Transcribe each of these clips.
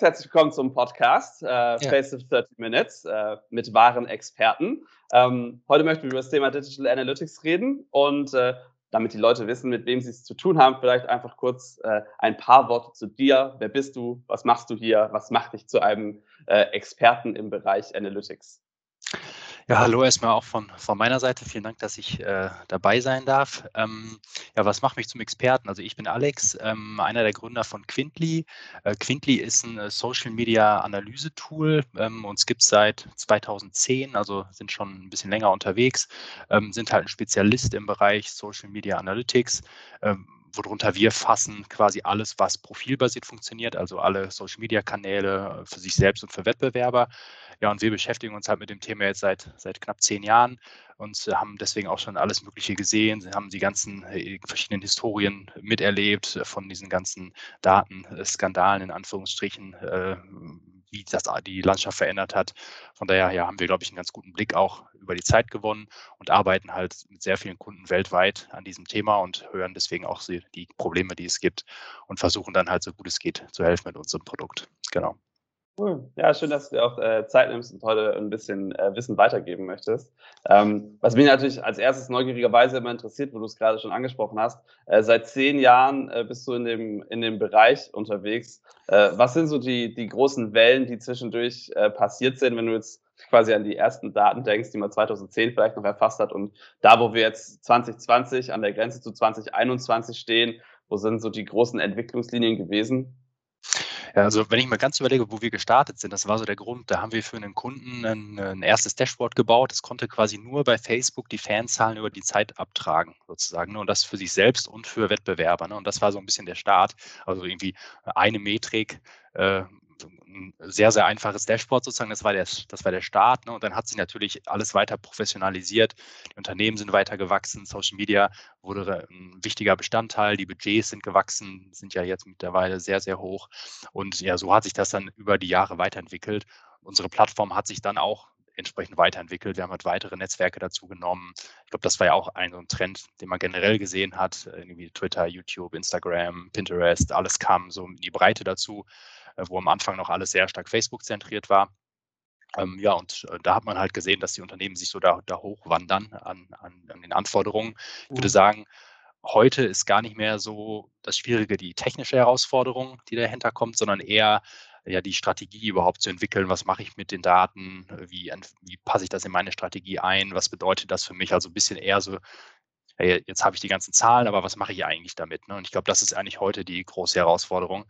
Herzlich willkommen zum Podcast äh, ja. Face of 30 Minutes äh, mit wahren Experten. Ähm, heute möchten wir über das Thema Digital Analytics reden und äh, damit die Leute wissen, mit wem sie es zu tun haben, vielleicht einfach kurz äh, ein paar Worte zu dir. Wer bist du? Was machst du hier? Was macht dich zu einem äh, Experten im Bereich Analytics? Ja, hallo erstmal auch von, von meiner Seite. Vielen Dank, dass ich äh, dabei sein darf. Ähm, ja, was macht mich zum Experten? Also ich bin Alex, ähm, einer der Gründer von Quintly. Äh, Quintly ist ein äh, Social Media Analyse Tool. Ähm, uns gibt es seit 2010, also sind schon ein bisschen länger unterwegs, ähm, sind halt ein Spezialist im Bereich Social Media Analytics ähm, worunter wir fassen quasi alles, was profilbasiert funktioniert, also alle Social-Media-Kanäle äh, für sich selbst und für Wettbewerber. Ja, und wir beschäftigen uns halt mit dem Thema jetzt seit, seit knapp zehn Jahren und haben deswegen auch schon alles Mögliche gesehen, haben die ganzen äh, verschiedenen Historien miterlebt von diesen ganzen Datenskandalen in Anführungsstrichen, äh, wie das die Landschaft verändert hat. Von daher ja, haben wir, glaube ich, einen ganz guten Blick auch über die Zeit gewonnen und arbeiten halt mit sehr vielen Kunden weltweit an diesem Thema und hören deswegen auch die Probleme, die es gibt und versuchen dann halt so gut es geht zu helfen mit unserem Produkt. Genau. Cool. Ja, schön, dass du dir auch äh, Zeit nimmst und heute ein bisschen äh, Wissen weitergeben möchtest. Ähm, was mich natürlich als erstes neugierigerweise immer interessiert, wo du es gerade schon angesprochen hast, äh, seit zehn Jahren äh, bist du in dem, in dem Bereich unterwegs. Äh, was sind so die, die großen Wellen, die zwischendurch äh, passiert sind, wenn du jetzt quasi an die ersten Daten denkst, die man 2010 vielleicht noch erfasst hat und da, wo wir jetzt 2020 an der Grenze zu 2021 stehen, wo sind so die großen Entwicklungslinien gewesen? Ja, also wenn ich mal ganz überlege, wo wir gestartet sind, das war so der Grund, da haben wir für einen Kunden ein, ein erstes Dashboard gebaut. Das konnte quasi nur bei Facebook die Fanzahlen über die Zeit abtragen, sozusagen. Ne? Und das für sich selbst und für Wettbewerber. Ne? Und das war so ein bisschen der Start. Also irgendwie eine Metrik, äh, ein sehr, sehr einfaches Dashboard sozusagen. Das war der, das war der Start. Ne? Und dann hat sich natürlich alles weiter professionalisiert. Die Unternehmen sind weiter gewachsen. Social Media wurde ein wichtiger Bestandteil. Die Budgets sind gewachsen, sind ja jetzt mittlerweile sehr, sehr hoch. Und ja, so hat sich das dann über die Jahre weiterentwickelt. Unsere Plattform hat sich dann auch entsprechend weiterentwickelt. Wir haben halt weitere Netzwerke dazu genommen. Ich glaube, das war ja auch ein, so ein Trend, den man generell gesehen hat. Irgendwie Twitter, YouTube, Instagram, Pinterest, alles kam so in die Breite dazu. Äh, wo am Anfang noch alles sehr stark Facebook-zentriert war. Ähm, ja, und äh, da hat man halt gesehen, dass die Unternehmen sich so da, da hochwandern an, an, an den Anforderungen. Ich würde mhm. sagen, heute ist gar nicht mehr so das Schwierige die technische Herausforderung, die dahinter kommt, sondern eher ja, die Strategie überhaupt zu entwickeln. Was mache ich mit den Daten? Wie, wie passe ich das in meine Strategie ein? Was bedeutet das für mich? Also ein bisschen eher so hey, jetzt habe ich die ganzen Zahlen, aber was mache ich eigentlich damit? Ne? Und ich glaube, das ist eigentlich heute die große Herausforderung.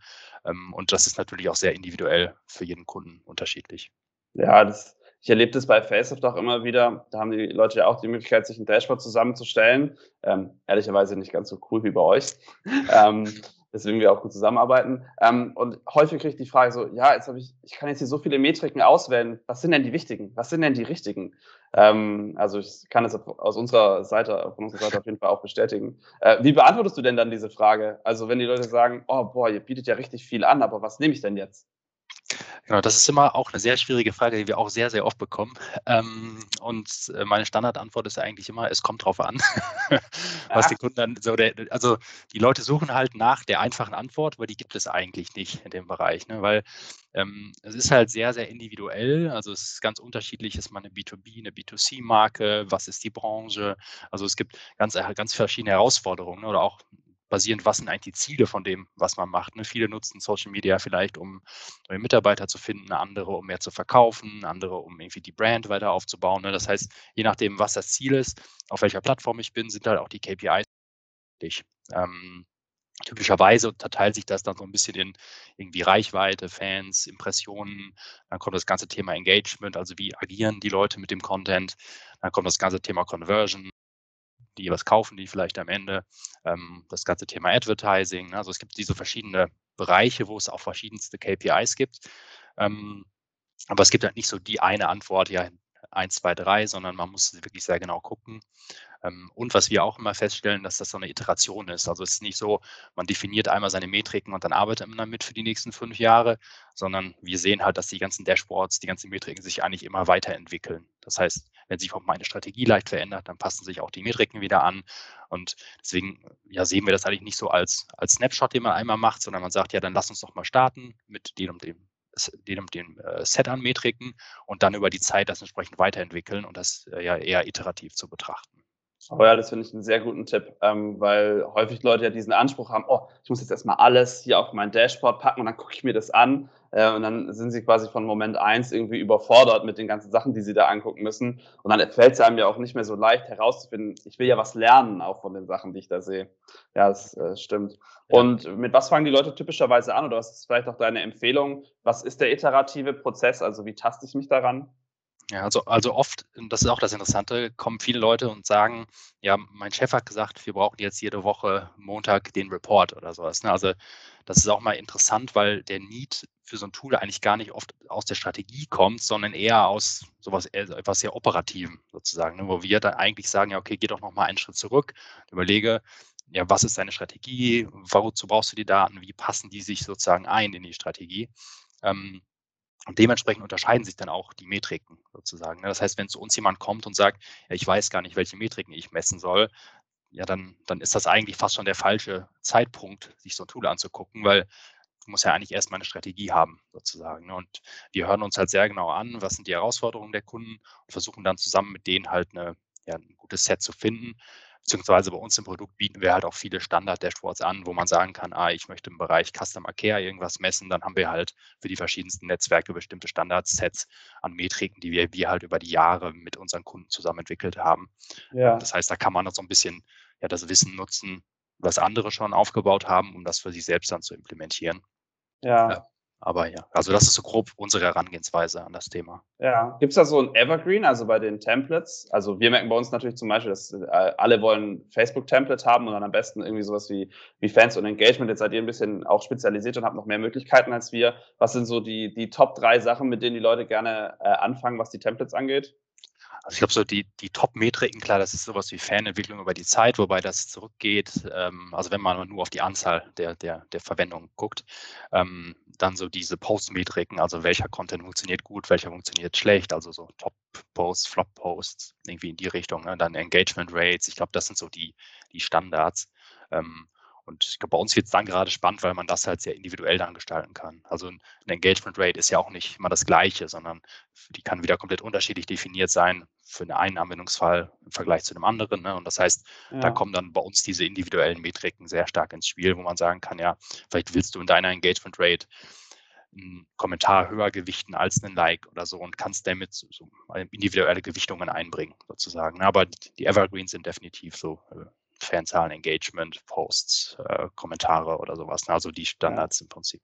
Ähm, und das ist natürlich auch sehr individuell für jeden Kunden unterschiedlich. Ja, das, ich erlebe das bei Faceoff auch immer wieder. Da haben die Leute ja auch die Möglichkeit, sich ein Dashboard zusammenzustellen. Ähm, ehrlicherweise nicht ganz so cool wie bei euch. ähm, deswegen wir auch gut zusammenarbeiten. Ähm, und häufig kriege ich die Frage so, ja, jetzt habe ich, ich kann jetzt hier so viele Metriken auswählen. Was sind denn die wichtigen? Was sind denn die richtigen? Ähm, also ich kann das aus unserer Seite, von unserer Seite auf jeden Fall auch bestätigen. Äh, wie beantwortest du denn dann diese Frage? Also wenn die Leute sagen, oh boah, ihr bietet ja richtig viel an, aber was nehme ich denn jetzt? Genau, das ist immer auch eine sehr schwierige Frage, die wir auch sehr, sehr oft bekommen. Ähm, und äh, meine Standardantwort ist eigentlich immer, es kommt drauf an, was die Kunden dann so, der, also die Leute suchen halt nach der einfachen Antwort, aber die gibt es eigentlich nicht in dem Bereich, ne? weil ähm, es ist halt sehr, sehr individuell. Also es ist ganz unterschiedlich, ist man eine B2B, eine B2C-Marke, was ist die Branche? Also es gibt ganz, äh, ganz verschiedene Herausforderungen ne? oder auch basierend, was sind eigentlich die Ziele von dem, was man macht. Ne? Viele nutzen Social Media vielleicht, um neue Mitarbeiter zu finden, andere, um mehr zu verkaufen, andere, um irgendwie die Brand weiter aufzubauen. Ne? Das heißt, je nachdem, was das Ziel ist, auf welcher Plattform ich bin, sind halt auch die KPIs wichtig. Ähm, typischerweise unterteilt sich das dann so ein bisschen in irgendwie Reichweite, Fans, Impressionen. Dann kommt das ganze Thema Engagement, also wie agieren die Leute mit dem Content. Dann kommt das ganze Thema Conversion, die was kaufen die vielleicht am Ende. Ähm, das ganze Thema Advertising. Ne? Also es gibt diese verschiedenen Bereiche, wo es auch verschiedenste KPIs gibt. Ähm, aber es gibt halt nicht so die eine Antwort, ja, 1, 2, 3, sondern man muss wirklich sehr genau gucken. Ähm, und was wir auch immer feststellen, dass das so eine Iteration ist. Also es ist nicht so, man definiert einmal seine Metriken und dann arbeitet man damit für die nächsten fünf Jahre, sondern wir sehen halt, dass die ganzen Dashboards, die ganzen Metriken sich eigentlich immer weiterentwickeln. Das heißt, wenn sich auch meine Strategie leicht verändert, dann passen sich auch die Metriken wieder an. Und deswegen ja, sehen wir das eigentlich nicht so als, als Snapshot, den man einmal macht, sondern man sagt, ja, dann lass uns doch mal starten mit dem und dem dem, dem äh, Set an Metriken und dann über die Zeit das entsprechend weiterentwickeln und das äh, ja eher iterativ zu betrachten. Ja, das finde ich einen sehr guten Tipp, ähm, weil häufig Leute ja diesen Anspruch haben, oh, ich muss jetzt erstmal alles hier auf mein Dashboard packen und dann gucke ich mir das an äh, und dann sind sie quasi von Moment eins irgendwie überfordert mit den ganzen Sachen, die sie da angucken müssen und dann fällt es einem ja auch nicht mehr so leicht herauszufinden, ich will ja was lernen auch von den Sachen, die ich da sehe. Ja, das äh, stimmt. Ja. Und mit was fangen die Leute typischerweise an oder was ist vielleicht auch deine Empfehlung? Was ist der iterative Prozess? Also wie taste ich mich daran? Ja, also, also oft, das ist auch das Interessante, kommen viele Leute und sagen, ja, mein Chef hat gesagt, wir brauchen jetzt jede Woche Montag den Report oder sowas. Ne? Also das ist auch mal interessant, weil der Need für so ein Tool eigentlich gar nicht oft aus der Strategie kommt, sondern eher aus sowas etwas sehr Operativen sozusagen, ne? wo wir dann eigentlich sagen, ja, okay, geh doch nochmal einen Schritt zurück, überlege, ja, was ist deine Strategie, wozu brauchst du die Daten, wie passen die sich sozusagen ein in die Strategie. Ähm, und dementsprechend unterscheiden sich dann auch die Metriken sozusagen. Ne? Das heißt, wenn zu uns jemand kommt und sagt, ja, ich weiß gar nicht, welche Metriken ich messen soll, ja, dann, dann ist das eigentlich fast schon der falsche Zeitpunkt, sich so ein Tool anzugucken, weil du musst ja eigentlich erstmal eine Strategie haben, sozusagen. Ne? Und wir hören uns halt sehr genau an, was sind die Herausforderungen der Kunden und versuchen dann zusammen mit denen halt eine, ja, ein gutes Set zu finden, beziehungsweise bei uns im Produkt bieten wir halt auch viele Standard-Dashboards an, wo man sagen kann, ah, ich möchte im Bereich Customer Care irgendwas messen, dann haben wir halt für die verschiedensten Netzwerke bestimmte Standardsets an Metriken, die wir, wir halt über die Jahre mit unseren Kunden zusammen entwickelt haben. Ja. Das heißt, da kann man noch so ein bisschen ja, das Wissen nutzen, was andere schon aufgebaut haben, um das für sich selbst dann zu implementieren. Ja. Aber ja, also das ist so grob unsere Herangehensweise an das Thema. Ja, gibt es da so ein Evergreen, also bei den Templates? Also wir merken bei uns natürlich zum Beispiel, dass äh, alle wollen Facebook-Template haben und dann am besten irgendwie sowas wie, wie Fans und Engagement. Jetzt seid ihr ein bisschen auch spezialisiert und habt noch mehr Möglichkeiten als wir. Was sind so die, die Top drei Sachen, mit denen die Leute gerne äh, anfangen, was die Templates angeht? Also ich glaube, so die, die Top-Metriken, klar, das ist sowas wie Fanentwicklung über die Zeit, wobei das zurückgeht, ähm, also wenn man nur auf die Anzahl der, der, der Verwendung guckt, ähm, dann so diese Post-Metriken, also welcher Content funktioniert gut, welcher funktioniert schlecht, also so Top-Posts, Flop-Posts, irgendwie in die Richtung, ne? dann Engagement Rates, ich glaube, das sind so die, die Standards. Ähm, und ich glaube, bei uns wird es dann gerade spannend, weil man das halt sehr individuell dann gestalten kann. Also ein Engagement Rate ist ja auch nicht immer das gleiche, sondern die kann wieder komplett unterschiedlich definiert sein für einen Anwendungsfall im Vergleich zu einem anderen. Ne? Und das heißt, ja. da kommen dann bei uns diese individuellen Metriken sehr stark ins Spiel, wo man sagen kann, ja, vielleicht willst du in deiner Engagement Rate einen Kommentar höher gewichten als einen Like oder so und kannst damit so, so individuelle Gewichtungen einbringen, sozusagen. Aber die Evergreens sind definitiv so äh, Fanzahlen, Engagement, Posts, äh, Kommentare oder sowas. Ne? Also die Standards ja. im Prinzip.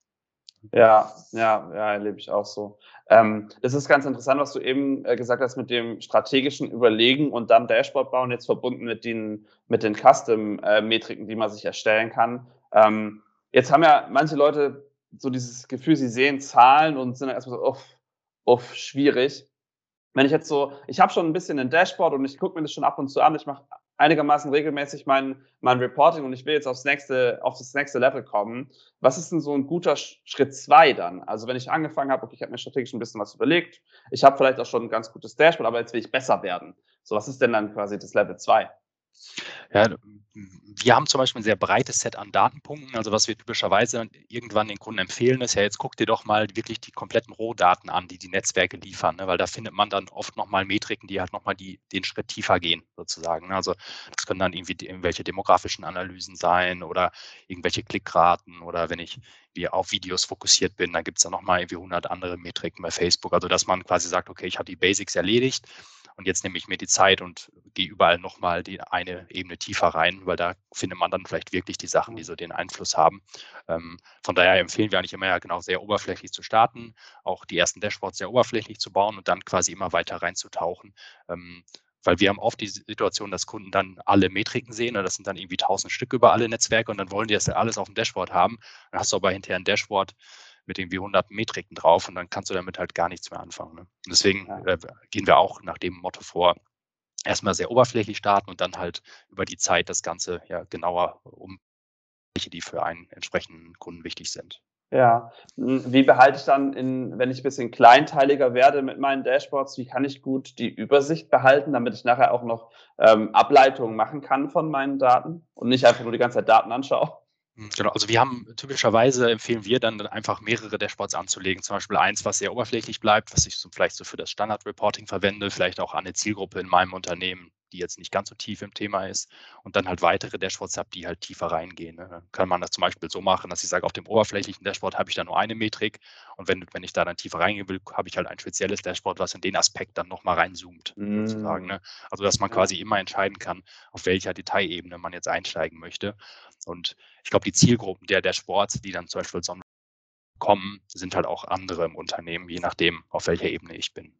Ja, ja, ja, erlebe ich auch so. Ähm, das ist ganz interessant, was du eben äh, gesagt hast mit dem strategischen Überlegen und dann Dashboard bauen, jetzt verbunden mit den, mit den Custom-Metriken, die man sich erstellen kann. Ähm, jetzt haben ja manche Leute so dieses Gefühl, sie sehen Zahlen und sind dann erstmal so, uff, uff, schwierig. Wenn ich jetzt so, ich habe schon ein bisschen ein Dashboard und ich gucke mir das schon ab und zu an, ich mache einigermaßen regelmäßig mein, mein Reporting und ich will jetzt aufs nächste, auf das nächste Level kommen. Was ist denn so ein guter Schritt zwei dann? Also wenn ich angefangen habe, okay, ich habe mir strategisch ein bisschen was überlegt, ich habe vielleicht auch schon ein ganz gutes Dashboard, aber jetzt will ich besser werden. So, was ist denn dann quasi das Level zwei? Ja, wir haben zum Beispiel ein sehr breites Set an Datenpunkten. Also was wir typischerweise irgendwann den Kunden empfehlen, ist ja, jetzt guck dir doch mal wirklich die kompletten Rohdaten an, die die Netzwerke liefern, ne? weil da findet man dann oft nochmal Metriken, die halt nochmal den Schritt tiefer gehen, sozusagen. Ne? Also das können dann irgendwie irgendwelche demografischen Analysen sein oder irgendwelche Klickraten oder wenn ich wie auf Videos fokussiert bin, dann gibt es da nochmal irgendwie 100 andere Metriken bei Facebook. Also dass man quasi sagt, okay, ich habe die Basics erledigt und jetzt nehme ich mir die Zeit und gehe überall nochmal die eine Ebene tiefer rein, weil da findet man dann vielleicht wirklich die Sachen, die so den Einfluss haben. Ähm, von daher empfehlen wir eigentlich immer ja genau sehr oberflächlich zu starten, auch die ersten Dashboards sehr oberflächlich zu bauen und dann quasi immer weiter reinzutauchen. Ähm, weil wir haben oft die Situation, dass Kunden dann alle Metriken sehen, das sind dann irgendwie tausend Stück über alle Netzwerke und dann wollen die das alles auf dem Dashboard haben. Dann hast du aber hinterher ein Dashboard, mit irgendwie 100 Metriken drauf und dann kannst du damit halt gar nichts mehr anfangen. Ne? deswegen äh, gehen wir auch nach dem Motto vor, erstmal sehr oberflächlich starten und dann halt über die Zeit das Ganze ja genauer um, die für einen entsprechenden Kunden wichtig sind. Ja, wie behalte ich dann, in, wenn ich ein bisschen kleinteiliger werde mit meinen Dashboards, wie kann ich gut die Übersicht behalten, damit ich nachher auch noch ähm, Ableitungen machen kann von meinen Daten und nicht einfach nur die ganze Zeit Daten anschaue? Genau, also wir haben typischerweise empfehlen wir dann einfach mehrere Dashboards anzulegen. Zum Beispiel eins, was sehr oberflächlich bleibt, was ich so vielleicht so für das Standard-Reporting verwende, vielleicht auch an eine Zielgruppe in meinem Unternehmen, die jetzt nicht ganz so tief im Thema ist. Und dann halt weitere Dashboards habe, die halt tiefer reingehen. Ne? Dann kann man das zum Beispiel so machen, dass ich sage, auf dem oberflächlichen Dashboard habe ich da nur eine Metrik. Und wenn, wenn ich da dann tiefer reingehen will, habe ich halt ein spezielles Dashboard, was in den Aspekt dann nochmal reinzoomt, mm. sozusagen. Ne? Also dass man quasi immer entscheiden kann, auf welcher Detailebene man jetzt einsteigen möchte. Und ich glaube, die Zielgruppen der, Sports, die dann zum Beispiel kommen, sind halt auch andere im Unternehmen, je nachdem, auf welcher Ebene ich bin.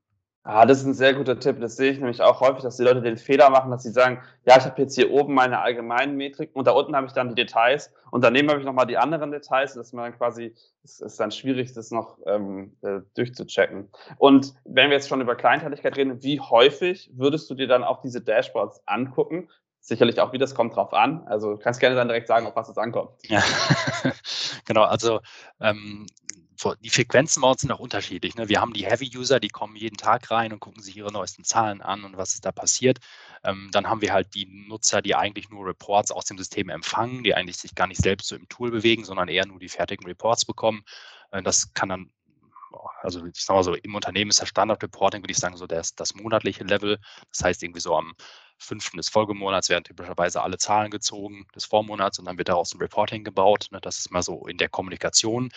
Ah, das ist ein sehr guter Tipp. Das sehe ich nämlich auch häufig, dass die Leute den Fehler machen, dass sie sagen, ja, ich habe jetzt hier oben meine allgemeinen Metriken und da unten habe ich dann die Details und daneben habe ich nochmal die anderen Details, dass man dann quasi, es ist dann schwierig, das noch ähm, äh, durchzuchecken. Und wenn wir jetzt schon über Kleinteiligkeit reden, wie häufig würdest du dir dann auch diese Dashboards angucken? sicherlich auch wie das kommt drauf an. Also kannst gerne dann direkt sagen, auf was es ankommt. Ja, genau. Also ähm, die Frequenzen bei uns sind auch unterschiedlich. Ne? Wir haben die Heavy-User, die kommen jeden Tag rein und gucken sich ihre neuesten Zahlen an und was ist da passiert. Ähm, dann haben wir halt die Nutzer, die eigentlich nur Reports aus dem System empfangen, die eigentlich sich gar nicht selbst so im Tool bewegen, sondern eher nur die fertigen Reports bekommen. Äh, das kann dann also ich sage mal so, im Unternehmen ist das Standard-Reporting, würde ich sagen, so das, das monatliche Level. Das heißt, irgendwie so am fünften des Folgemonats werden typischerweise alle Zahlen gezogen des Vormonats und dann wird daraus ein Reporting gebaut. Ne? Das ist mal so in der Kommunikation.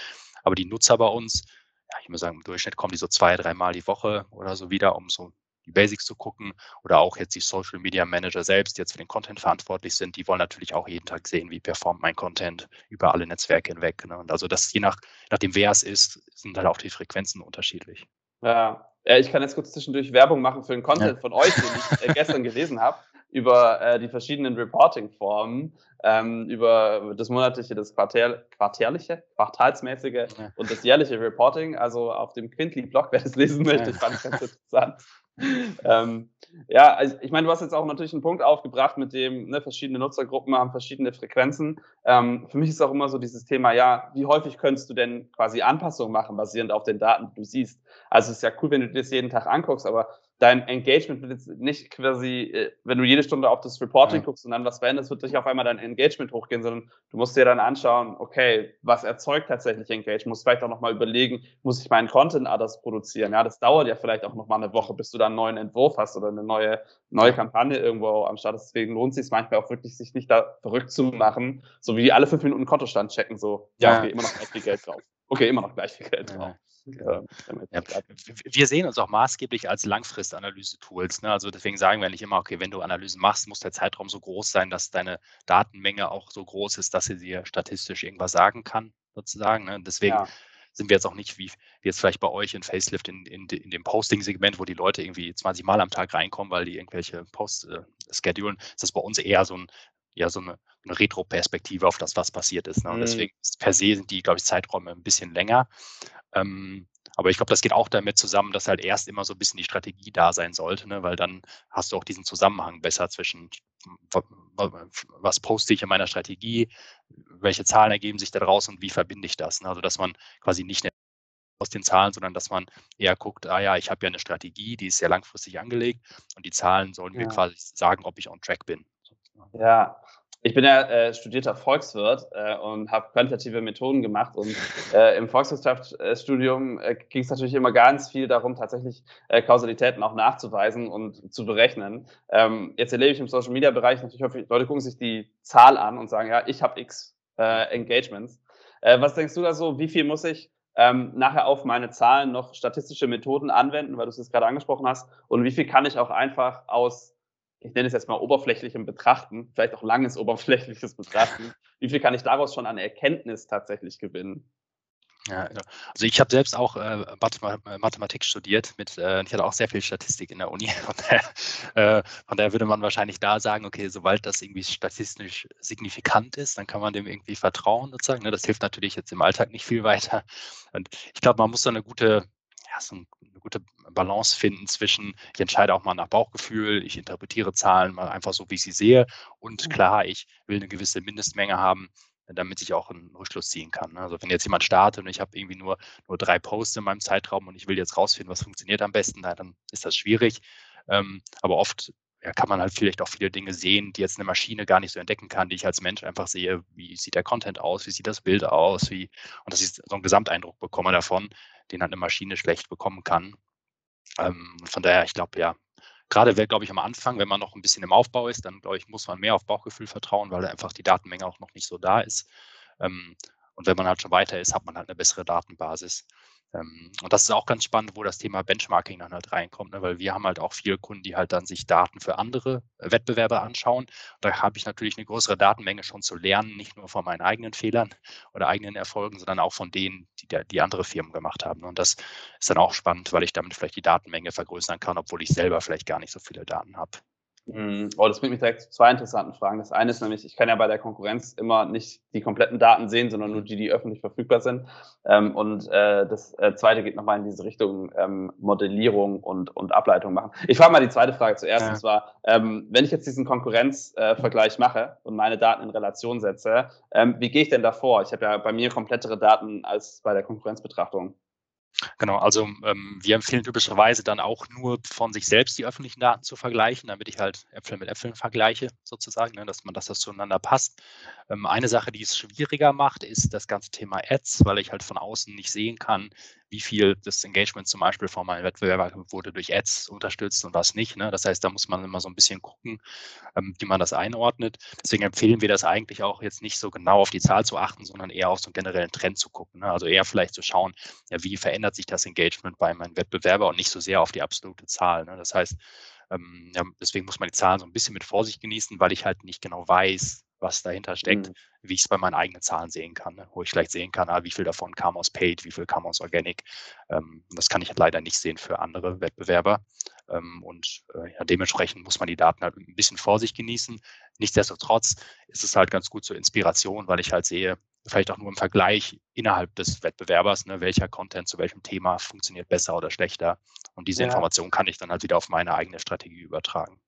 Aber die Nutzer bei uns, ja, ich muss sagen, im Durchschnitt kommen die so zwei, dreimal die Woche oder so wieder, um so die Basics zu gucken. Oder auch jetzt die Social Media Manager selbst, die jetzt für den Content verantwortlich sind, die wollen natürlich auch jeden Tag sehen, wie performt mein Content über alle Netzwerke hinweg. Ne? Und also das je nach, nachdem wer es ist, sind halt auch die Frequenzen unterschiedlich. Ja, ich kann jetzt kurz zwischendurch Werbung machen für den Content ja. von euch, den ich äh, gestern gelesen habe, über äh, die verschiedenen Reporting-Formen, ähm, über das monatliche, das Quartal, quartärliche, quartalsmäßige ja. und das jährliche Reporting. Also auf dem Quintly-Blog, wer das lesen möchte, ja. fand ich ganz interessant. ähm, ja, also ich meine, du hast jetzt auch natürlich einen Punkt aufgebracht, mit dem ne, verschiedene Nutzergruppen haben verschiedene Frequenzen. Ähm, für mich ist auch immer so dieses Thema, ja, wie häufig könntest du denn quasi Anpassungen machen, basierend auf den Daten, die du siehst? Also es ist ja cool, wenn du dir das jeden Tag anguckst, aber dein Engagement wird jetzt nicht quasi, äh, wenn du jede Stunde auf das Reporting ja. guckst und dann was veränderst, wird nicht auf einmal dein Engagement hochgehen, sondern du musst dir dann anschauen, okay, was erzeugt tatsächlich Engagement? Musst vielleicht auch nochmal überlegen, muss ich meinen Content anders produzieren? Ja, das dauert ja vielleicht auch nochmal eine Woche, bis du dann einen neuen Entwurf hast oder eine neue, neue Kampagne irgendwo am Start. Deswegen lohnt es sich manchmal auch wirklich, sich nicht da verrückt zu machen, so wie alle fünf Minuten Kontostand checken, so, ja, okay, immer noch gleich viel Geld drauf. Okay, immer noch gleich viel Geld drauf. Ja. Ja, wir sehen uns auch maßgeblich als Langfristanalyse-Tools. Ne? Also deswegen sagen wir nicht immer, okay, wenn du Analysen machst, muss der Zeitraum so groß sein, dass deine Datenmenge auch so groß ist, dass sie dir statistisch irgendwas sagen kann, sozusagen. Ne? Deswegen ja. sind wir jetzt auch nicht wie, wie jetzt vielleicht bei euch in Facelift in, in, in dem Posting-Segment, wo die Leute irgendwie 20 Mal am Tag reinkommen, weil die irgendwelche Posts äh, schedulen. Ist das bei uns eher so ein ja so eine, eine Retro-Perspektive auf das, was passiert ist. Ne? Und mhm. deswegen per se sind die, glaube ich, Zeiträume ein bisschen länger. Ähm, aber ich glaube, das geht auch damit zusammen, dass halt erst immer so ein bisschen die Strategie da sein sollte, ne? weil dann hast du auch diesen Zusammenhang besser zwischen, was poste ich in meiner Strategie, welche Zahlen ergeben sich daraus und wie verbinde ich das. Ne? Also, dass man quasi nicht aus den Zahlen, sondern dass man eher guckt, ah ja, ich habe ja eine Strategie, die ist sehr langfristig angelegt und die Zahlen sollen ja. mir quasi sagen, ob ich on track bin. Ja, ich bin ja äh, studierter Volkswirt äh, und habe quantitative Methoden gemacht und äh, im Volkswirtschaftsstudium äh, ging es natürlich immer ganz viel darum, tatsächlich äh, Kausalitäten auch nachzuweisen und zu berechnen. Ähm, jetzt erlebe ich im Social Media Bereich natürlich häufig, Leute gucken sich die Zahl an und sagen, ja, ich habe X äh, Engagements. Äh, was denkst du da so? Wie viel muss ich ähm, nachher auf meine Zahlen noch statistische Methoden anwenden, weil du es jetzt gerade angesprochen hast? Und wie viel kann ich auch einfach aus ich nenne es jetzt mal oberflächlichem Betrachten, vielleicht auch langes oberflächliches Betrachten, wie viel kann ich daraus schon an Erkenntnis tatsächlich gewinnen? Ja, also ich habe selbst auch äh, Mathematik studiert, mit, äh, ich hatte auch sehr viel Statistik in der Uni. Von daher, äh, von daher würde man wahrscheinlich da sagen, okay, sobald das irgendwie statistisch signifikant ist, dann kann man dem irgendwie vertrauen sozusagen. Ne? Das hilft natürlich jetzt im Alltag nicht viel weiter. Und ich glaube, man muss da eine gute ja, so eine gute Balance finden zwischen, ich entscheide auch mal nach Bauchgefühl, ich interpretiere Zahlen mal einfach so, wie ich sie sehe. Und mhm. klar, ich will eine gewisse Mindestmenge haben, damit ich auch einen Rückschluss ziehen kann. Ne? Also wenn jetzt jemand startet und ich habe irgendwie nur, nur drei Posts in meinem Zeitraum und ich will jetzt rausfinden, was funktioniert am besten, dann ist das schwierig. Ähm, aber oft ja, kann man halt vielleicht auch viele Dinge sehen, die jetzt eine Maschine gar nicht so entdecken kann, die ich als Mensch einfach sehe, wie sieht der Content aus, wie sieht das Bild aus, wie, und dass ich so einen Gesamteindruck bekomme davon, den halt eine Maschine schlecht bekommen kann. Ähm, von daher, ich glaube, ja, gerade, glaube ich, am Anfang, wenn man noch ein bisschen im Aufbau ist, dann, glaube ich, muss man mehr auf Bauchgefühl vertrauen, weil einfach die Datenmenge auch noch nicht so da ist. Ähm, und wenn man halt schon weiter ist, hat man halt eine bessere Datenbasis. Ähm, und das ist auch ganz spannend, wo das Thema Benchmarking dann halt reinkommt, ne? weil wir haben halt auch viele Kunden, die halt dann sich Daten für andere äh, Wettbewerber anschauen. Da habe ich natürlich eine größere Datenmenge schon zu lernen, nicht nur von meinen eigenen Fehlern oder eigenen Erfolgen, sondern auch von denen, die, die andere Firmen gemacht haben. Und das ist dann auch spannend, weil ich damit vielleicht die Datenmenge vergrößern kann, obwohl ich selber vielleicht gar nicht so viele Daten habe. Mhm. Oh, das bringt mich direkt zu zwei interessanten Fragen. Das eine ist nämlich, ich kann ja bei der Konkurrenz immer nicht die kompletten Daten sehen, sondern nur die, die öffentlich verfügbar sind. Ähm, und äh, das äh, zweite geht nochmal in diese Richtung ähm, Modellierung und, und Ableitung machen. Ich frage mal die zweite Frage zuerst, ja. und zwar, ähm, wenn ich jetzt diesen Konkurrenzvergleich äh, mache und meine Daten in Relation setze, ähm, wie gehe ich denn davor? Ich habe ja bei mir komplettere Daten als bei der Konkurrenzbetrachtung. Genau, also ähm, wir empfehlen typischerweise dann auch nur von sich selbst die öffentlichen Daten zu vergleichen, damit ich halt Äpfel mit Äpfeln vergleiche, sozusagen, ne, dass man dass das zueinander passt. Ähm, eine Sache, die es schwieriger macht, ist das ganze Thema Ads, weil ich halt von außen nicht sehen kann, wie viel das Engagement zum Beispiel von meinem Wettbewerber wurde durch Ads unterstützt und was nicht. Ne? Das heißt, da muss man immer so ein bisschen gucken, ähm, wie man das einordnet. Deswegen empfehlen wir das eigentlich auch jetzt nicht so genau auf die Zahl zu achten, sondern eher auf so einen generellen Trend zu gucken. Ne? Also eher vielleicht zu schauen, ja, wie verändert sich das Engagement bei meinem Wettbewerber und nicht so sehr auf die absolute Zahl. Ne? Das heißt, ähm, ja, deswegen muss man die Zahlen so ein bisschen mit Vorsicht genießen, weil ich halt nicht genau weiß, was dahinter steckt, mhm. wie ich es bei meinen eigenen Zahlen sehen kann, ne? wo ich vielleicht sehen kann, ah, wie viel davon kam aus Paid, wie viel kam aus Organic. Ähm, das kann ich halt leider nicht sehen für andere Wettbewerber. Ähm, und äh, ja, dementsprechend muss man die Daten halt ein bisschen vor sich genießen. Nichtsdestotrotz ist es halt ganz gut zur Inspiration, weil ich halt sehe, vielleicht auch nur im Vergleich innerhalb des Wettbewerbers, ne, welcher Content zu welchem Thema funktioniert besser oder schlechter. Und diese ja. Information kann ich dann halt wieder auf meine eigene Strategie übertragen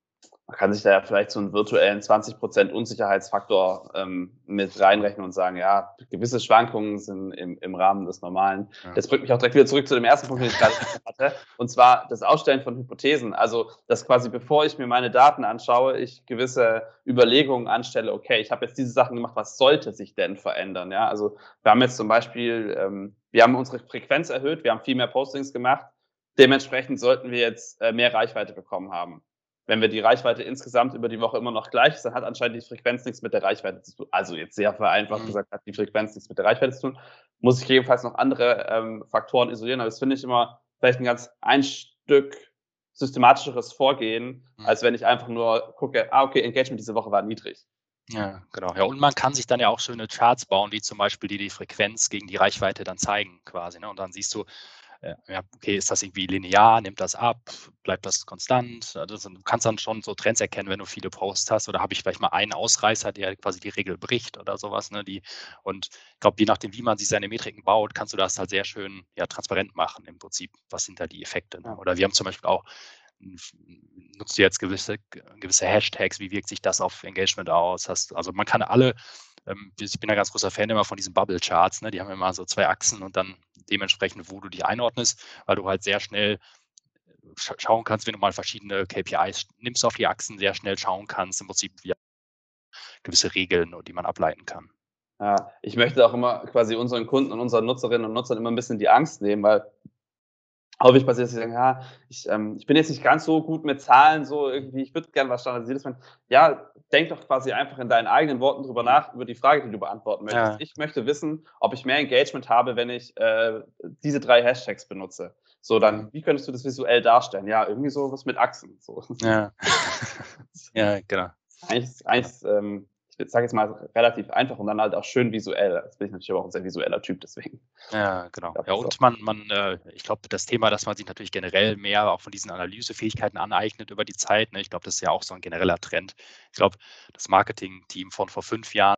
man kann sich da ja vielleicht so einen virtuellen 20% Unsicherheitsfaktor ähm, mit reinrechnen und sagen, ja, gewisse Schwankungen sind im, im Rahmen des Normalen. Ja. Das bringt mich auch direkt wieder zurück zu dem ersten Punkt, den ich gerade hatte, und zwar das Ausstellen von Hypothesen. Also, dass quasi bevor ich mir meine Daten anschaue, ich gewisse Überlegungen anstelle, okay, ich habe jetzt diese Sachen gemacht, was sollte sich denn verändern? Ja, also wir haben jetzt zum Beispiel, ähm, wir haben unsere Frequenz erhöht, wir haben viel mehr Postings gemacht. Dementsprechend sollten wir jetzt äh, mehr Reichweite bekommen haben wenn wir die Reichweite insgesamt über die Woche immer noch gleich ist, dann hat anscheinend die Frequenz nichts mit der Reichweite zu tun. Also jetzt sehr vereinfacht mhm. gesagt, hat die Frequenz nichts mit der Reichweite zu tun. Muss ich jedenfalls noch andere ähm, Faktoren isolieren, aber das finde ich immer vielleicht ein ganz ein Stück systematischeres Vorgehen, mhm. als wenn ich einfach nur gucke, ah, okay, Engagement diese Woche war niedrig. Ja, genau. Ja, und man kann sich dann ja auch schöne Charts bauen, wie zum Beispiel die die Frequenz gegen die Reichweite dann zeigen, quasi. Ne? Und dann siehst du, ja, okay, ist das irgendwie linear, nimmt das ab, bleibt das konstant? Also du kannst dann schon so Trends erkennen, wenn du viele Posts hast, oder habe ich vielleicht mal einen Ausreißer, der quasi die Regel bricht oder sowas. Ne? Die, und ich glaube, je nachdem, wie man sich seine Metriken baut, kannst du das halt sehr schön ja, transparent machen im Prinzip. Was sind da die Effekte? Ne? Oder wir haben zum Beispiel auch nutzt du jetzt gewisse, gewisse Hashtags, wie wirkt sich das auf Engagement aus? Hast, also man kann alle ähm, ich bin ein ganz großer Fan immer von diesen Bubble-Charts. Ne? Die haben immer so zwei Achsen und dann dementsprechend, wo du die einordnest, weil du halt sehr schnell äh, schauen kannst, wenn du mal verschiedene KPIs nimmst auf die Achsen, sehr schnell schauen kannst, im Prinzip wie gewisse Regeln, die man ableiten kann. Ja, ich möchte auch immer quasi unseren Kunden und unseren Nutzerinnen und Nutzern immer ein bisschen die Angst nehmen, weil häufig passiert, dass sie sagen, ja, ich, ähm, ich bin jetzt nicht ganz so gut mit Zahlen, so irgendwie, ich würde gerne was standardisiertes machen. Ja, denk doch quasi einfach in deinen eigenen Worten drüber nach, über die Frage, die du beantworten möchtest. Ja. Ich möchte wissen, ob ich mehr Engagement habe, wenn ich äh, diese drei Hashtags benutze. So, dann, wie könntest du das visuell darstellen? Ja, irgendwie so was mit Achsen. So. Ja. ja, genau. Eigentlich, eigentlich ähm, ich sage jetzt mal relativ einfach und dann halt auch schön visuell. Das bin ich natürlich aber auch ein sehr visueller Typ, deswegen. Ja, genau. Ja, und man, man, äh, ich glaube, das Thema, dass man sich natürlich generell mehr auch von diesen Analysefähigkeiten aneignet über die Zeit. Ne? Ich glaube, das ist ja auch so ein genereller Trend. Ich glaube, das Marketing-Team von vor fünf Jahren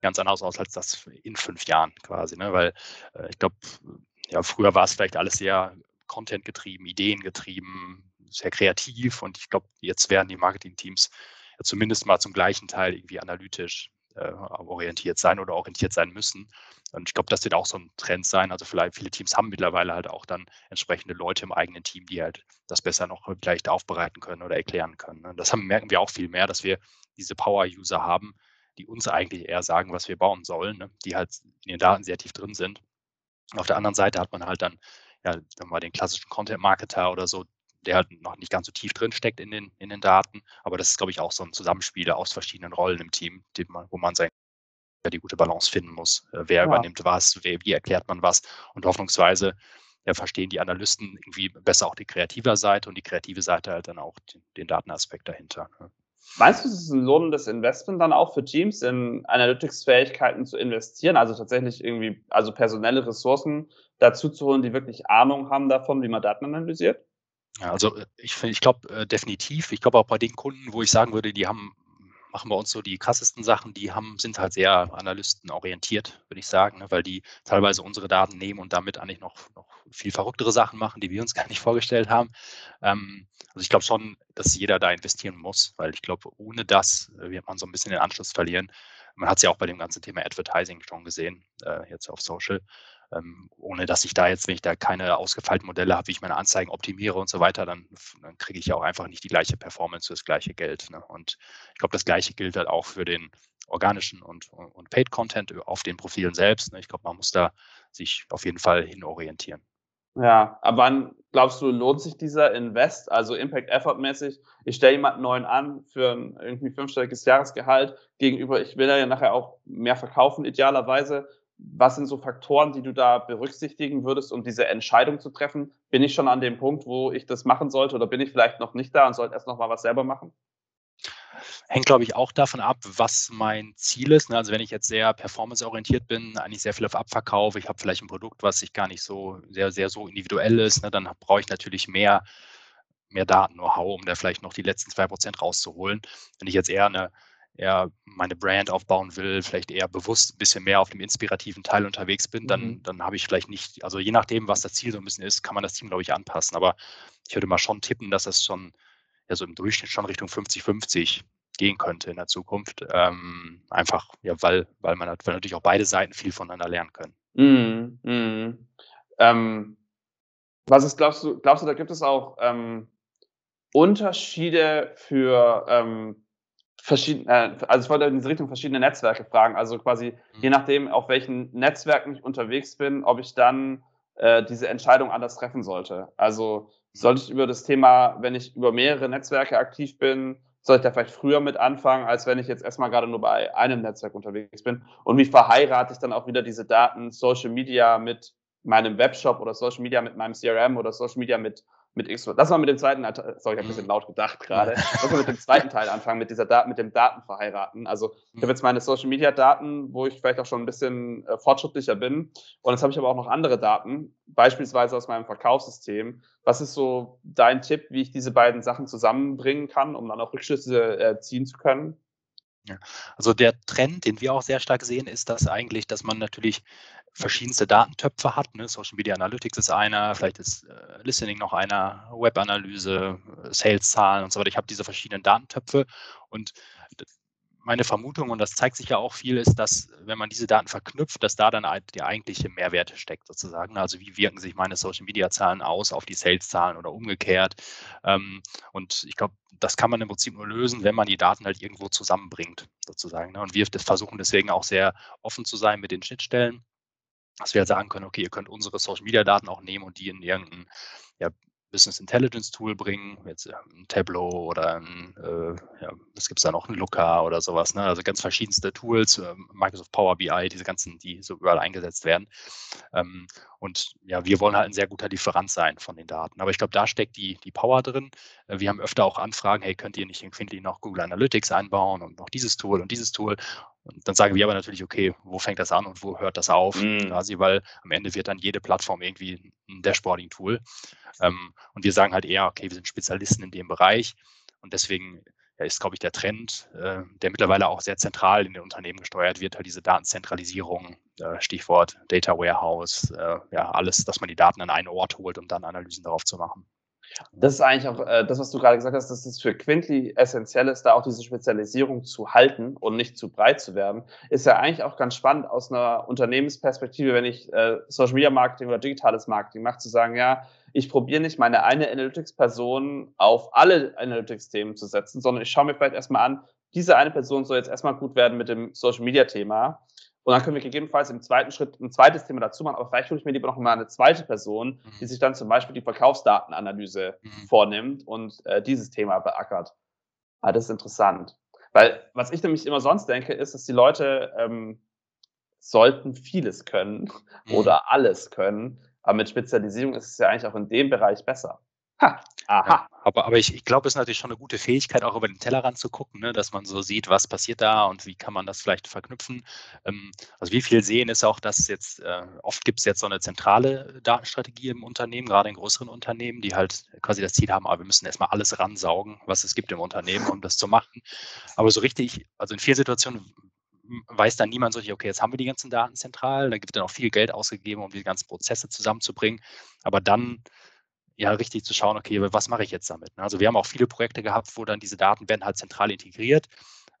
ganz anders aus als das in fünf Jahren quasi, ne? Weil äh, ich glaube, ja, früher war es vielleicht alles sehr Content getrieben, Ideen getrieben, sehr kreativ und ich glaube, jetzt werden die Marketing-Teams zumindest mal zum gleichen Teil irgendwie analytisch äh, orientiert sein oder orientiert sein müssen. Und ich glaube, das wird auch so ein Trend sein. Also vielleicht viele Teams haben mittlerweile halt auch dann entsprechende Leute im eigenen Team, die halt das besser noch vielleicht aufbereiten können oder erklären können. Und das haben, merken wir auch viel mehr, dass wir diese Power-User haben, die uns eigentlich eher sagen, was wir bauen sollen, ne? die halt in den Daten sehr tief drin sind. Auf der anderen Seite hat man halt dann ja, mal den klassischen Content-Marketer oder so, der halt noch nicht ganz so tief drin steckt in den, in den Daten. Aber das ist, glaube ich, auch so ein Zusammenspiel aus verschiedenen Rollen im Team, man, wo man sein, ja, die gute Balance finden muss. Äh, wer ja. übernimmt was, wer, wie erklärt man was und hoffnungsweise ja, verstehen die Analysten irgendwie besser auch die kreative Seite und die kreative Seite halt dann auch den, den Datenaspekt dahinter. Ne? Meinst du, es ist ein lohnendes Investment dann auch für Teams in Analytics-Fähigkeiten zu investieren? Also tatsächlich irgendwie, also personelle Ressourcen dazu zu holen, die wirklich Ahnung haben davon, wie man Daten analysiert? Also äh, ich, ich glaube äh, definitiv. Ich glaube auch bei den Kunden, wo ich sagen würde, die haben, machen bei uns so die krassesten Sachen, die haben, sind halt sehr analystenorientiert, würde ich sagen, ne, weil die teilweise unsere Daten nehmen und damit eigentlich noch, noch viel verrücktere Sachen machen, die wir uns gar nicht vorgestellt haben. Ähm, also ich glaube schon, dass jeder da investieren muss, weil ich glaube, ohne das äh, wird man so ein bisschen den Anschluss verlieren. Man hat es ja auch bei dem ganzen Thema Advertising schon gesehen, äh, jetzt auf Social ähm, ohne dass ich da jetzt, wenn ich da keine ausgefeilten Modelle habe, wie ich meine Anzeigen optimiere und so weiter, dann, dann kriege ich ja auch einfach nicht die gleiche Performance für das gleiche Geld. Ne? Und ich glaube, das gleiche gilt halt auch für den organischen und, und Paid-Content auf den Profilen selbst. Ne? Ich glaube, man muss da sich auf jeden Fall hin orientieren. Ja, aber wann glaubst du, lohnt sich dieser Invest, also Impact-Effort-mäßig? Ich stelle jemanden neuen an für ein irgendwie fünfstelliges Jahresgehalt gegenüber, ich will ja nachher auch mehr verkaufen, idealerweise was sind so Faktoren, die du da berücksichtigen würdest, um diese Entscheidung zu treffen? Bin ich schon an dem Punkt, wo ich das machen sollte oder bin ich vielleicht noch nicht da und sollte erst noch mal was selber machen? Hängt, glaube ich, auch davon ab, was mein Ziel ist. Ne? Also wenn ich jetzt sehr performanceorientiert bin, eigentlich sehr viel auf Abverkauf, ich habe vielleicht ein Produkt, was sich gar nicht so sehr, sehr so individuell ist, ne? dann brauche ich natürlich mehr, mehr Daten-Know-how, um da vielleicht noch die letzten zwei Prozent rauszuholen. Wenn ich jetzt eher eine eher meine Brand aufbauen will, vielleicht eher bewusst ein bisschen mehr auf dem inspirativen Teil unterwegs bin, dann, mhm. dann habe ich vielleicht nicht, also je nachdem, was das Ziel so ein bisschen ist, kann man das Team, glaube ich, anpassen. Aber ich würde mal schon tippen, dass das schon, ja, so im Durchschnitt schon Richtung 50-50 gehen könnte in der Zukunft. Ähm, einfach, ja, weil, weil man weil natürlich auch beide Seiten viel voneinander lernen können. Mhm. Mhm. Ähm, was ist, glaubst du, glaubst du, da gibt es auch ähm, Unterschiede für ähm, verschiedene, äh, also ich wollte in diese Richtung verschiedene Netzwerke fragen. Also quasi mhm. je nachdem, auf welchen Netzwerken ich unterwegs bin, ob ich dann äh, diese Entscheidung anders treffen sollte. Also sollte ich über das Thema, wenn ich über mehrere Netzwerke aktiv bin, soll ich da vielleicht früher mit anfangen, als wenn ich jetzt erstmal gerade nur bei einem Netzwerk unterwegs bin? Und wie verheirate ich dann auch wieder diese Daten Social Media mit meinem Webshop oder Social Media mit meinem CRM oder Social Media mit mit X. Lass mal mit dem zweiten, sorry, ich habe ein bisschen laut gedacht gerade. Lass mal mit dem zweiten Teil anfangen, mit dieser Dat mit dem Daten verheiraten. Also ich habe jetzt meine Social Media Daten, wo ich vielleicht auch schon ein bisschen äh, fortschrittlicher bin. Und jetzt habe ich aber auch noch andere Daten, beispielsweise aus meinem Verkaufssystem. Was ist so dein Tipp, wie ich diese beiden Sachen zusammenbringen kann, um dann auch Rückschlüsse äh, ziehen zu können? Also der Trend, den wir auch sehr stark sehen, ist das eigentlich, dass man natürlich verschiedenste Datentöpfe hat. Ne? Social Media Analytics ist einer, vielleicht ist äh, Listening noch einer, Webanalyse, äh, Sales-Zahlen und so weiter. Ich habe diese verschiedenen Datentöpfe und meine Vermutung, und das zeigt sich ja auch viel, ist, dass wenn man diese Daten verknüpft, dass da dann der eigentliche Mehrwert steckt sozusagen. Also wie wirken sich meine Social-Media-Zahlen aus auf die Sales-Zahlen oder umgekehrt. Ähm, und ich glaube, das kann man im Prinzip nur lösen, wenn man die Daten halt irgendwo zusammenbringt sozusagen. Ne? Und wir versuchen deswegen auch sehr offen zu sein mit den Schnittstellen dass wir halt sagen können, okay, ihr könnt unsere Social Media Daten auch nehmen und die in irgendein ja, Business Intelligence Tool bringen, jetzt ein Tableau oder ein, äh, ja, was gibt es da noch, ein Looker oder sowas, ne? also ganz verschiedenste Tools, äh, Microsoft Power BI, diese ganzen, die so überall eingesetzt werden. Ähm, und ja, wir wollen halt ein sehr guter Lieferant sein von den Daten. Aber ich glaube, da steckt die, die Power drin. Äh, wir haben öfter auch Anfragen, hey, könnt ihr nicht irgendwie noch Google Analytics einbauen und noch dieses Tool und dieses Tool? Und dann sagen wir aber natürlich, okay, wo fängt das an und wo hört das auf? Mhm. Quasi, weil am Ende wird dann jede Plattform irgendwie ein Dashboarding-Tool. Ähm, und wir sagen halt eher, okay, wir sind Spezialisten in dem Bereich. Und deswegen ja, ist, glaube ich, der Trend, äh, der mittlerweile auch sehr zentral in den Unternehmen gesteuert wird, halt diese Datenzentralisierung, äh, Stichwort Data Warehouse, äh, ja, alles, dass man die Daten an einen Ort holt, um dann Analysen darauf zu machen. Das ist eigentlich auch äh, das, was du gerade gesagt hast, dass es für Quintly essentiell ist, da auch diese Spezialisierung zu halten und nicht zu breit zu werden, ist ja eigentlich auch ganz spannend aus einer Unternehmensperspektive, wenn ich äh, Social Media Marketing oder digitales Marketing mache, zu sagen, ja, ich probiere nicht meine eine Analytics-Person auf alle Analytics-Themen zu setzen, sondern ich schaue mir vielleicht erstmal an, diese eine Person soll jetzt erstmal gut werden mit dem Social Media Thema und dann können wir gegebenenfalls im zweiten Schritt ein zweites Thema dazu machen, aber vielleicht hole ich mir lieber noch mal eine zweite Person, die mhm. sich dann zum Beispiel die Verkaufsdatenanalyse mhm. vornimmt und äh, dieses Thema beackert. Ah, das ist interessant. Weil was ich nämlich immer sonst denke, ist, dass die Leute ähm, sollten vieles können mhm. oder alles können, aber mit Spezialisierung ist es ja eigentlich auch in dem Bereich besser. Ha, aha. Ja, aber, aber ich, ich glaube, es ist natürlich schon eine gute Fähigkeit, auch über den Tellerrand zu gucken, ne, dass man so sieht, was passiert da und wie kann man das vielleicht verknüpfen. Ähm, also wie viel sehen ist auch, dass jetzt, äh, oft gibt es jetzt so eine zentrale Datenstrategie im Unternehmen, gerade in größeren Unternehmen, die halt quasi das Ziel haben, aber wir müssen erstmal alles ransaugen, was es gibt im Unternehmen, um das zu machen. Aber so richtig, also in vielen Situationen weiß dann niemand so, okay, jetzt haben wir die ganzen Daten zentral, da wird dann auch viel Geld ausgegeben, um die ganzen Prozesse zusammenzubringen. Aber dann ja richtig zu schauen, okay, was mache ich jetzt damit? Ne? Also wir haben auch viele Projekte gehabt, wo dann diese Daten werden halt zentral integriert,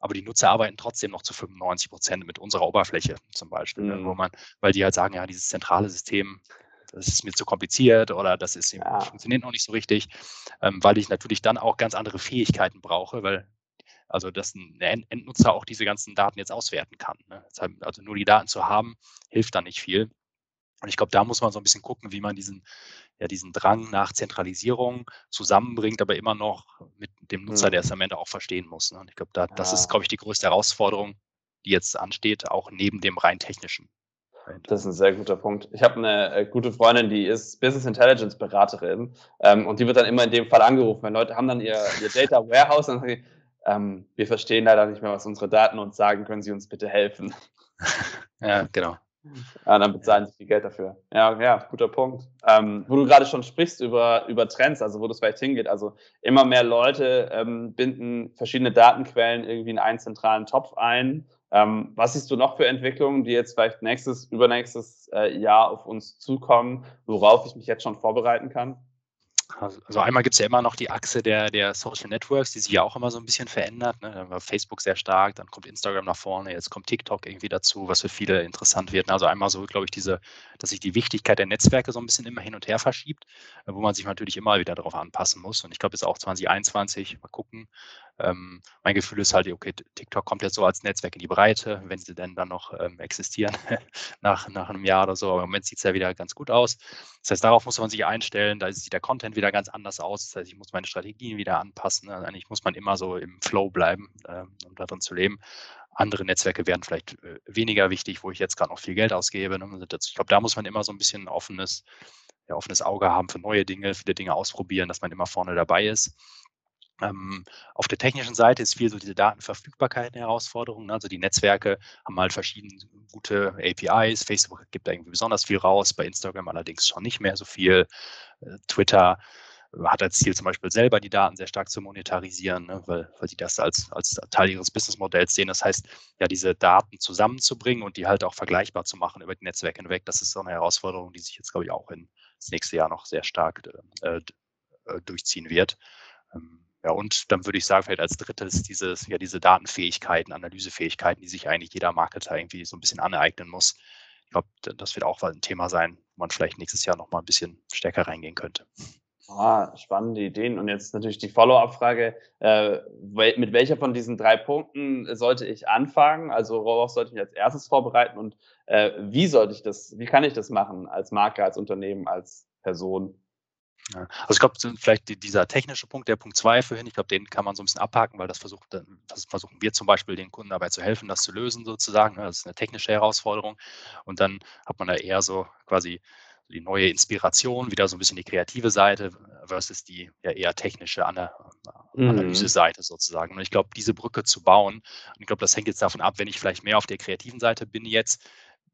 aber die Nutzer arbeiten trotzdem noch zu 95 Prozent mit unserer Oberfläche zum Beispiel, mhm. wo man, weil die halt sagen, ja, dieses zentrale System, das ist mir zu kompliziert oder das ist, ja. funktioniert noch nicht so richtig, ähm, weil ich natürlich dann auch ganz andere Fähigkeiten brauche, weil also dass ein Endnutzer auch diese ganzen Daten jetzt auswerten kann. Ne? Also nur die Daten zu haben, hilft dann nicht viel. Und ich glaube, da muss man so ein bisschen gucken, wie man diesen, ja, diesen Drang nach Zentralisierung zusammenbringt, aber immer noch mit dem Nutzer, mhm. der es am Ende auch verstehen muss. Ne? Und ich glaube, da, das ist, glaube ich, die größte Herausforderung, die jetzt ansteht, auch neben dem rein technischen. Das ist ein sehr guter Punkt. Ich habe eine äh, gute Freundin, die ist Business Intelligence Beraterin ähm, und die wird dann immer in dem Fall angerufen, wenn Leute haben dann ihr, ihr Data Warehouse und sagen sie, ähm, wir verstehen leider nicht mehr, was unsere Daten uns sagen, können Sie uns bitte helfen? Ja, genau. Ja, dann bezahlen sie viel Geld dafür. Ja, ja, guter Punkt. Ähm, wo du gerade schon sprichst über, über Trends, also wo das vielleicht hingeht. Also immer mehr Leute ähm, binden verschiedene Datenquellen irgendwie in einen zentralen Topf ein. Ähm, was siehst du noch für Entwicklungen, die jetzt vielleicht nächstes, übernächstes äh, Jahr auf uns zukommen, worauf ich mich jetzt schon vorbereiten kann? Also, also einmal gibt es ja immer noch die Achse der, der Social Networks, die sich ja auch immer so ein bisschen verändert. Ne? Dann war Facebook sehr stark, dann kommt Instagram nach vorne, jetzt kommt TikTok irgendwie dazu, was für viele interessant wird. Also einmal so, glaube ich, diese, dass sich die Wichtigkeit der Netzwerke so ein bisschen immer hin und her verschiebt, äh, wo man sich natürlich immer wieder darauf anpassen muss. Und ich glaube, jetzt auch 2021, mal gucken, ähm, mein Gefühl ist halt, okay, TikTok kommt jetzt so als Netzwerk in die Breite, wenn sie denn dann noch ähm, existieren nach, nach einem Jahr oder so. Aber im Moment sieht es ja wieder ganz gut aus. Das heißt, darauf muss man sich einstellen. Da sieht der Content wieder ganz anders aus. Das heißt, ich muss meine Strategien wieder anpassen. Also eigentlich muss man immer so im Flow bleiben, äh, um darin zu leben. Andere Netzwerke werden vielleicht äh, weniger wichtig, wo ich jetzt gerade noch viel Geld ausgebe. Ne? Ich glaube, da muss man immer so ein bisschen ein offenes, ja, offenes Auge haben für neue Dinge, viele Dinge ausprobieren, dass man immer vorne dabei ist. Ähm, auf der technischen Seite ist viel so diese Datenverfügbarkeit eine Herausforderung. Ne? Also die Netzwerke haben halt verschiedene gute APIs. Facebook gibt da irgendwie besonders viel raus, bei Instagram allerdings schon nicht mehr so viel. Äh, Twitter hat als Ziel zum Beispiel selber die Daten sehr stark zu monetarisieren, ne? weil, weil die das als, als Teil ihres Businessmodells sehen. Das heißt, ja, diese Daten zusammenzubringen und die halt auch vergleichbar zu machen über die Netzwerke hinweg, das ist so eine Herausforderung, die sich jetzt, glaube ich, auch in das nächste Jahr noch sehr stark äh, äh durchziehen wird. Ähm, ja, und dann würde ich sagen, vielleicht als drittes dieses, ja, diese Datenfähigkeiten, Analysefähigkeiten, die sich eigentlich jeder Marketer irgendwie so ein bisschen aneignen muss. Ich glaube, das wird auch ein Thema sein, wo man vielleicht nächstes Jahr nochmal ein bisschen stärker reingehen könnte. Ah, spannende Ideen. Und jetzt natürlich die Follow-up-Frage, äh, mit welcher von diesen drei Punkten sollte ich anfangen? Also worauf sollte ich mich als erstes vorbereiten und äh, wie sollte ich das, wie kann ich das machen als Marke, als Unternehmen, als Person? Ja. Also ich glaube, vielleicht dieser technische Punkt, der Punkt zwei vorhin, ich glaube, den kann man so ein bisschen abhaken, weil das versucht, das versuchen wir zum Beispiel den Kunden dabei zu helfen, das zu lösen sozusagen. Ne? Das ist eine technische Herausforderung. Und dann hat man da eher so quasi die neue Inspiration, wieder so ein bisschen die kreative Seite versus die ja eher technische mhm. Analyse-Seite sozusagen. Und ich glaube, diese Brücke zu bauen, und ich glaube, das hängt jetzt davon ab, wenn ich vielleicht mehr auf der kreativen Seite bin jetzt,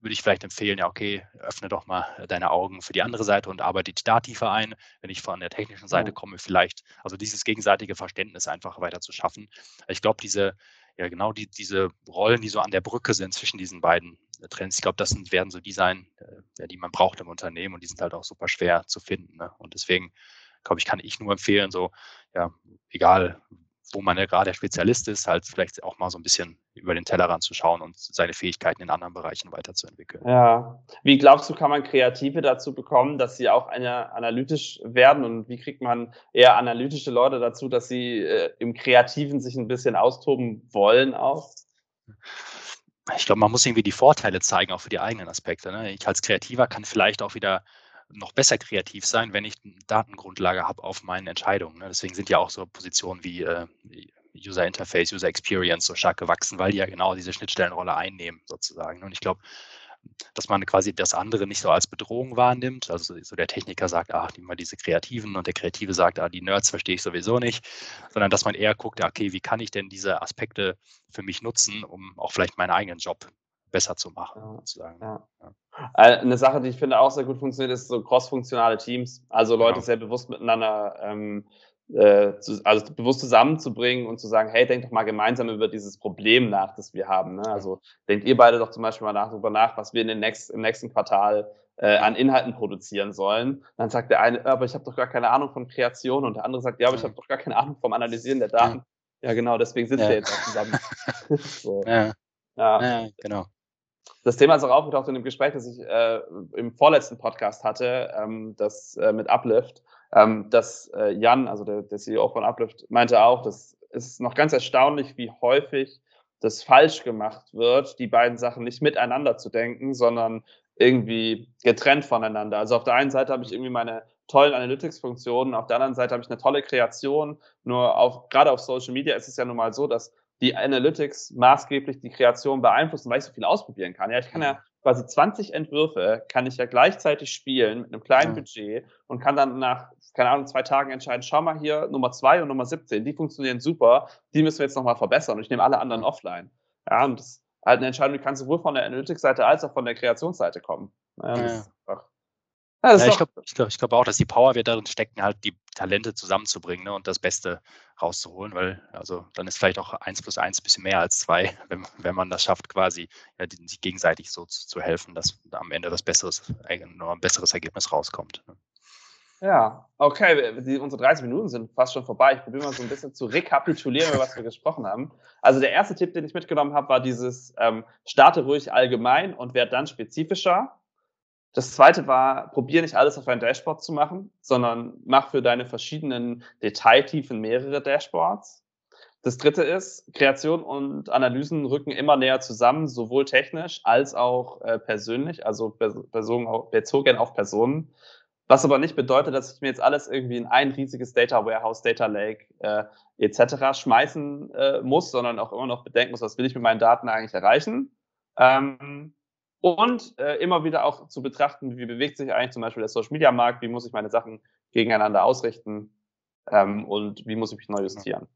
würde ich vielleicht empfehlen, ja, okay, öffne doch mal deine Augen für die andere Seite und arbeite dich da tiefer ein. Wenn ich von der technischen Seite komme, vielleicht, also dieses gegenseitige Verständnis einfach weiter zu schaffen. Ich glaube, diese, ja, genau die, diese Rollen, die so an der Brücke sind zwischen diesen beiden äh, Trends, ich glaube, das sind, werden so die sein, äh, die man braucht im Unternehmen und die sind halt auch super schwer zu finden. Ne? Und deswegen glaube ich, kann ich nur empfehlen, so, ja, egal wo man ja gerade Spezialist ist, halt vielleicht auch mal so ein bisschen über den Tellerrand zu schauen und seine Fähigkeiten in anderen Bereichen weiterzuentwickeln. Ja. Wie glaubst du, kann man Kreative dazu bekommen, dass sie auch eine, analytisch werden? Und wie kriegt man eher analytische Leute dazu, dass sie äh, im Kreativen sich ein bisschen austoben wollen auch? Ich glaube, man muss irgendwie die Vorteile zeigen, auch für die eigenen Aspekte. Ne? Ich als Kreativer kann vielleicht auch wieder noch besser kreativ sein, wenn ich eine Datengrundlage habe auf meinen Entscheidungen. Ne? Deswegen sind ja auch so Positionen wie äh, User Interface, User Experience so stark gewachsen, weil die ja genau diese Schnittstellenrolle einnehmen sozusagen. Und ich glaube, dass man quasi das andere nicht so als Bedrohung wahrnimmt. Also so der Techniker sagt, ach, nehmen wir diese Kreativen und der Kreative sagt, ah, die Nerds verstehe ich sowieso nicht, sondern dass man eher guckt, okay, wie kann ich denn diese Aspekte für mich nutzen, um auch vielleicht meinen eigenen Job besser zu machen, ja, sozusagen. Ja. Ja. Äh, eine Sache, die ich finde auch sehr gut funktioniert, ist so cross-funktionale Teams. Also Leute genau. sehr bewusst miteinander ähm, äh, zu, also bewusst zusammenzubringen und zu sagen, hey, denkt doch mal gemeinsam über dieses Problem nach, das wir haben. Ne? Also denkt ihr beide doch zum Beispiel mal nach, darüber nach, was wir in den nächst, im nächsten Quartal äh, an Inhalten produzieren sollen. Dann sagt der eine, aber ich habe doch gar keine Ahnung von Kreation und der andere sagt, ja, aber ich habe doch gar keine Ahnung vom Analysieren der Daten. Ja, ja genau, deswegen sitzen ja. wir jetzt auch zusammen. so. ja. ja. genau. Das Thema ist auch aufgetaucht in dem Gespräch, das ich äh, im vorletzten Podcast hatte, ähm, das äh, mit Uplift, ähm, dass äh, Jan, also der, der CEO von Uplift, meinte auch, dass es noch ganz erstaunlich, wie häufig das falsch gemacht wird, die beiden Sachen nicht miteinander zu denken, sondern irgendwie getrennt voneinander. Also auf der einen Seite habe ich irgendwie meine tollen Analytics-Funktionen, auf der anderen Seite habe ich eine tolle Kreation. Nur auf, gerade auf Social Media ist es ja nun mal so, dass die Analytics maßgeblich die Kreation beeinflussen, weil ich so viel ausprobieren kann. Ja, ich kann ja quasi 20 Entwürfe, kann ich ja gleichzeitig spielen mit einem kleinen ja. Budget und kann dann nach, keine Ahnung, zwei Tagen entscheiden, schau mal hier, Nummer zwei und Nummer 17, die funktionieren super, die müssen wir jetzt nochmal verbessern und ich nehme alle anderen offline. Ja, und das ist halt eine Entscheidung, die kann sowohl von der Analytics-Seite als auch von der Kreationsseite kommen. Ja, ja. Ja, ja, ich glaube glaub, glaub auch, dass die Power wird darin stecken, halt die Talente zusammenzubringen ne, und das Beste rauszuholen, weil also dann ist vielleicht auch eins plus eins ein bisschen mehr als zwei, wenn, wenn man das schafft, quasi ja, die, sich gegenseitig so zu, zu, helfen, dass am Ende das besseres, noch ein besseres Ergebnis rauskommt. Ne. Ja, okay, die, unsere 30 Minuten sind fast schon vorbei. Ich probiere mal so ein bisschen zu rekapitulieren, über was wir gesprochen haben. Also der erste Tipp, den ich mitgenommen habe, war dieses ähm, starte ruhig allgemein und werde dann spezifischer. Das zweite war, probier nicht alles auf ein Dashboard zu machen, sondern mach für deine verschiedenen Detailtiefen mehrere Dashboards. Das dritte ist, Kreation und Analysen rücken immer näher zusammen, sowohl technisch als auch äh, persönlich, also bezogen auf, bezogen auf Personen. Was aber nicht bedeutet, dass ich mir jetzt alles irgendwie in ein riesiges Data Warehouse, Data Lake äh, etc. schmeißen äh, muss, sondern auch immer noch bedenken muss, was will ich mit meinen Daten eigentlich erreichen. Ähm, und äh, immer wieder auch zu betrachten, wie bewegt sich eigentlich zum Beispiel der Social Media Markt, wie muss ich meine Sachen gegeneinander ausrichten ähm, und wie muss ich mich neu justieren.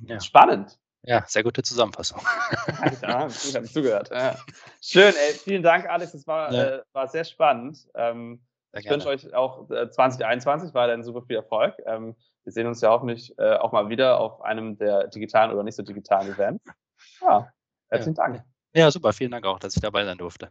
Ja. Spannend. Ja, sehr gute Zusammenfassung. ja, ich habe zugehört. Ja. Schön, ey, vielen Dank, Alex. Es war, ja. äh, war sehr spannend. Ähm, sehr ich wünsche euch auch äh, 2021 weiterhin super viel Erfolg. Ähm, wir sehen uns ja hoffentlich äh, auch mal wieder auf einem der digitalen oder nicht so digitalen Events. Ja, herzlichen Dank. Ja, super. Vielen Dank auch, dass ich dabei sein durfte.